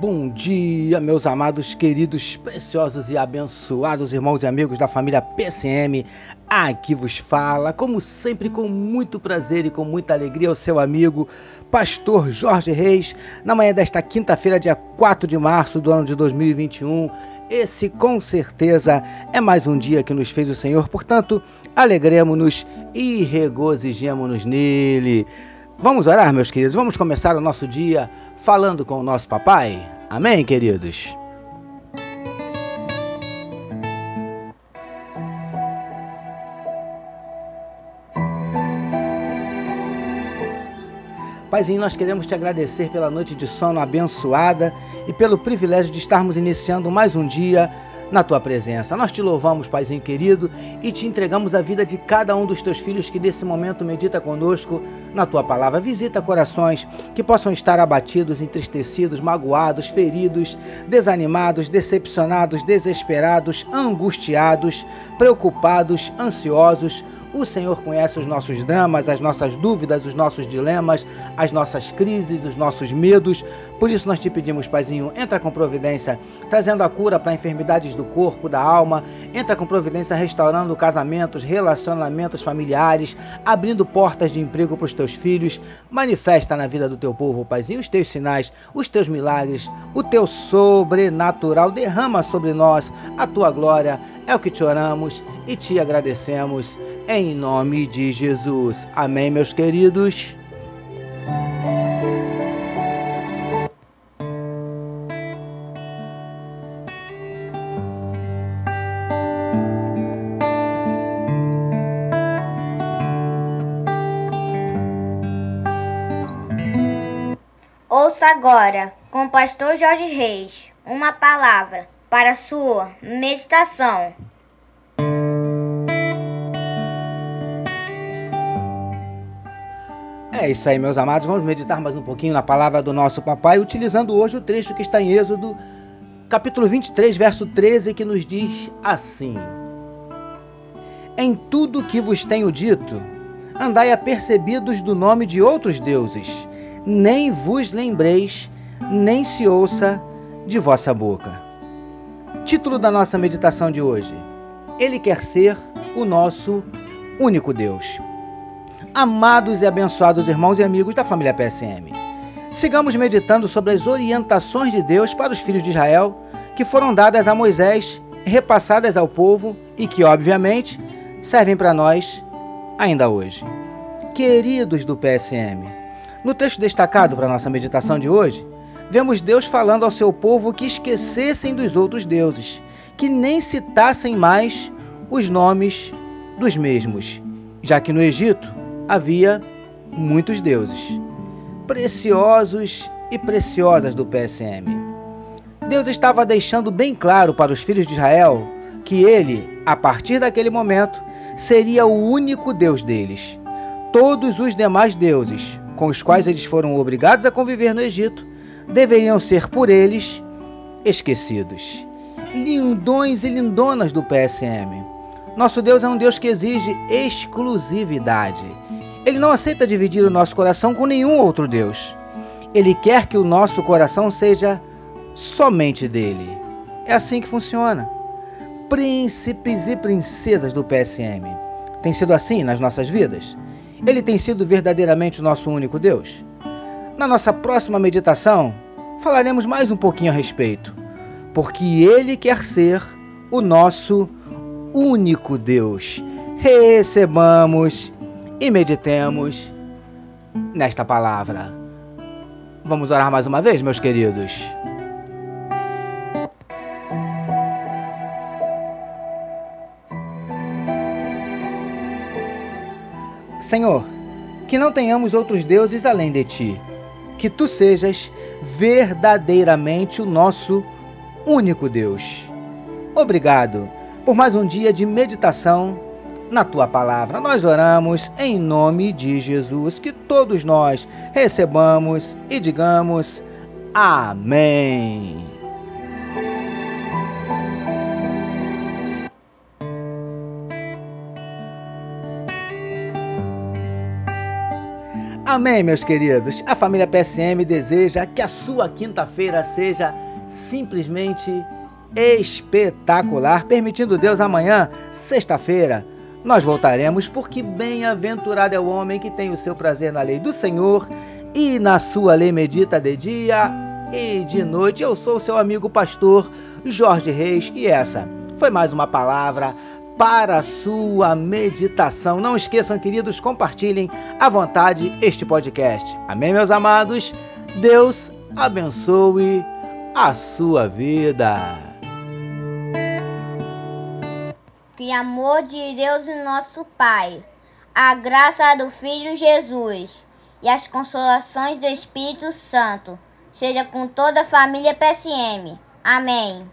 Bom dia, meus amados, queridos, preciosos e abençoados irmãos e amigos da família PCM. Aqui vos fala, como sempre, com muito prazer e com muita alegria, o seu amigo, Pastor Jorge Reis, na manhã desta quinta-feira, dia 4 de março do ano de 2021. Esse, com certeza, é mais um dia que nos fez o Senhor, portanto, alegremos-nos e regozijemos-nos nele. Vamos orar, meus queridos, vamos começar o nosso dia falando com o nosso papai? Amém, queridos? Paizinho, nós queremos te agradecer pela noite de sono abençoada e pelo privilégio de estarmos iniciando mais um dia na tua presença. Nós te louvamos, Paizinho querido, e te entregamos a vida de cada um dos teus filhos que nesse momento medita conosco na tua palavra. Visita corações que possam estar abatidos, entristecidos, magoados, feridos, desanimados, decepcionados, desesperados, angustiados, preocupados, ansiosos o Senhor conhece os nossos dramas, as nossas dúvidas, os nossos dilemas, as nossas crises, os nossos medos. Por isso nós te pedimos, Paizinho, entra com providência, trazendo a cura para enfermidades do corpo, da alma. Entra com providência restaurando casamentos, relacionamentos familiares, abrindo portas de emprego para os teus filhos. Manifesta na vida do teu povo, Paizinho, os teus sinais, os teus milagres, o teu sobrenatural. Derrama sobre nós a tua glória. É o que te oramos e te agradecemos em nome de Jesus. Amém, meus queridos. Ouça agora, com o pastor Jorge Reis, uma palavra para sua meditação. É isso aí, meus amados. Vamos meditar mais um pouquinho na palavra do nosso papai, utilizando hoje o trecho que está em Êxodo, capítulo 23, verso 13, que nos diz assim: Em tudo que vos tenho dito, andai apercebidos do nome de outros deuses, nem vos lembreis, nem se ouça de vossa boca. Título da nossa meditação de hoje: Ele quer ser o nosso único Deus amados e abençoados irmãos e amigos da família PSM. Sigamos meditando sobre as orientações de Deus para os filhos de Israel, que foram dadas a Moisés, repassadas ao povo e que, obviamente, servem para nós ainda hoje. Queridos do PSM, no texto destacado para nossa meditação de hoje, vemos Deus falando ao seu povo que esquecessem dos outros deuses, que nem citassem mais os nomes dos mesmos, já que no Egito havia muitos deuses, preciosos e preciosas do PSM. Deus estava deixando bem claro para os filhos de Israel que ele, a partir daquele momento, seria o único Deus deles. Todos os demais deuses com os quais eles foram obrigados a conviver no Egito deveriam ser por eles esquecidos. Lindões e lindonas do PSM. Nosso Deus é um Deus que exige exclusividade ele não aceita dividir o nosso coração com nenhum outro Deus. Ele quer que o nosso coração seja somente dele. É assim que funciona. Príncipes e princesas do PSM. Tem sido assim nas nossas vidas? Ele tem sido verdadeiramente o nosso único Deus? Na nossa próxima meditação, falaremos mais um pouquinho a respeito, porque ele quer ser o nosso único Deus. Recebamos e meditemos nesta palavra. Vamos orar mais uma vez, meus queridos. Senhor, que não tenhamos outros deuses além de ti, que tu sejas verdadeiramente o nosso único Deus. Obrigado por mais um dia de meditação na tua palavra. Nós oramos em nome de Jesus, que todos nós recebamos e digamos amém. Amém, meus queridos. A família PSM deseja que a sua quinta-feira seja simplesmente espetacular. Permitindo Deus, amanhã, sexta-feira, nós voltaremos, porque bem-aventurado é o homem que tem o seu prazer na lei do Senhor e na sua lei medita de dia e de noite. Eu sou seu amigo pastor Jorge Reis e essa foi mais uma palavra para a sua meditação. Não esqueçam, queridos, compartilhem à vontade este podcast. Amém, meus amados? Deus abençoe a sua vida. Que amor de Deus nosso Pai, a graça do Filho Jesus e as consolações do Espírito Santo seja com toda a família PSM. Amém.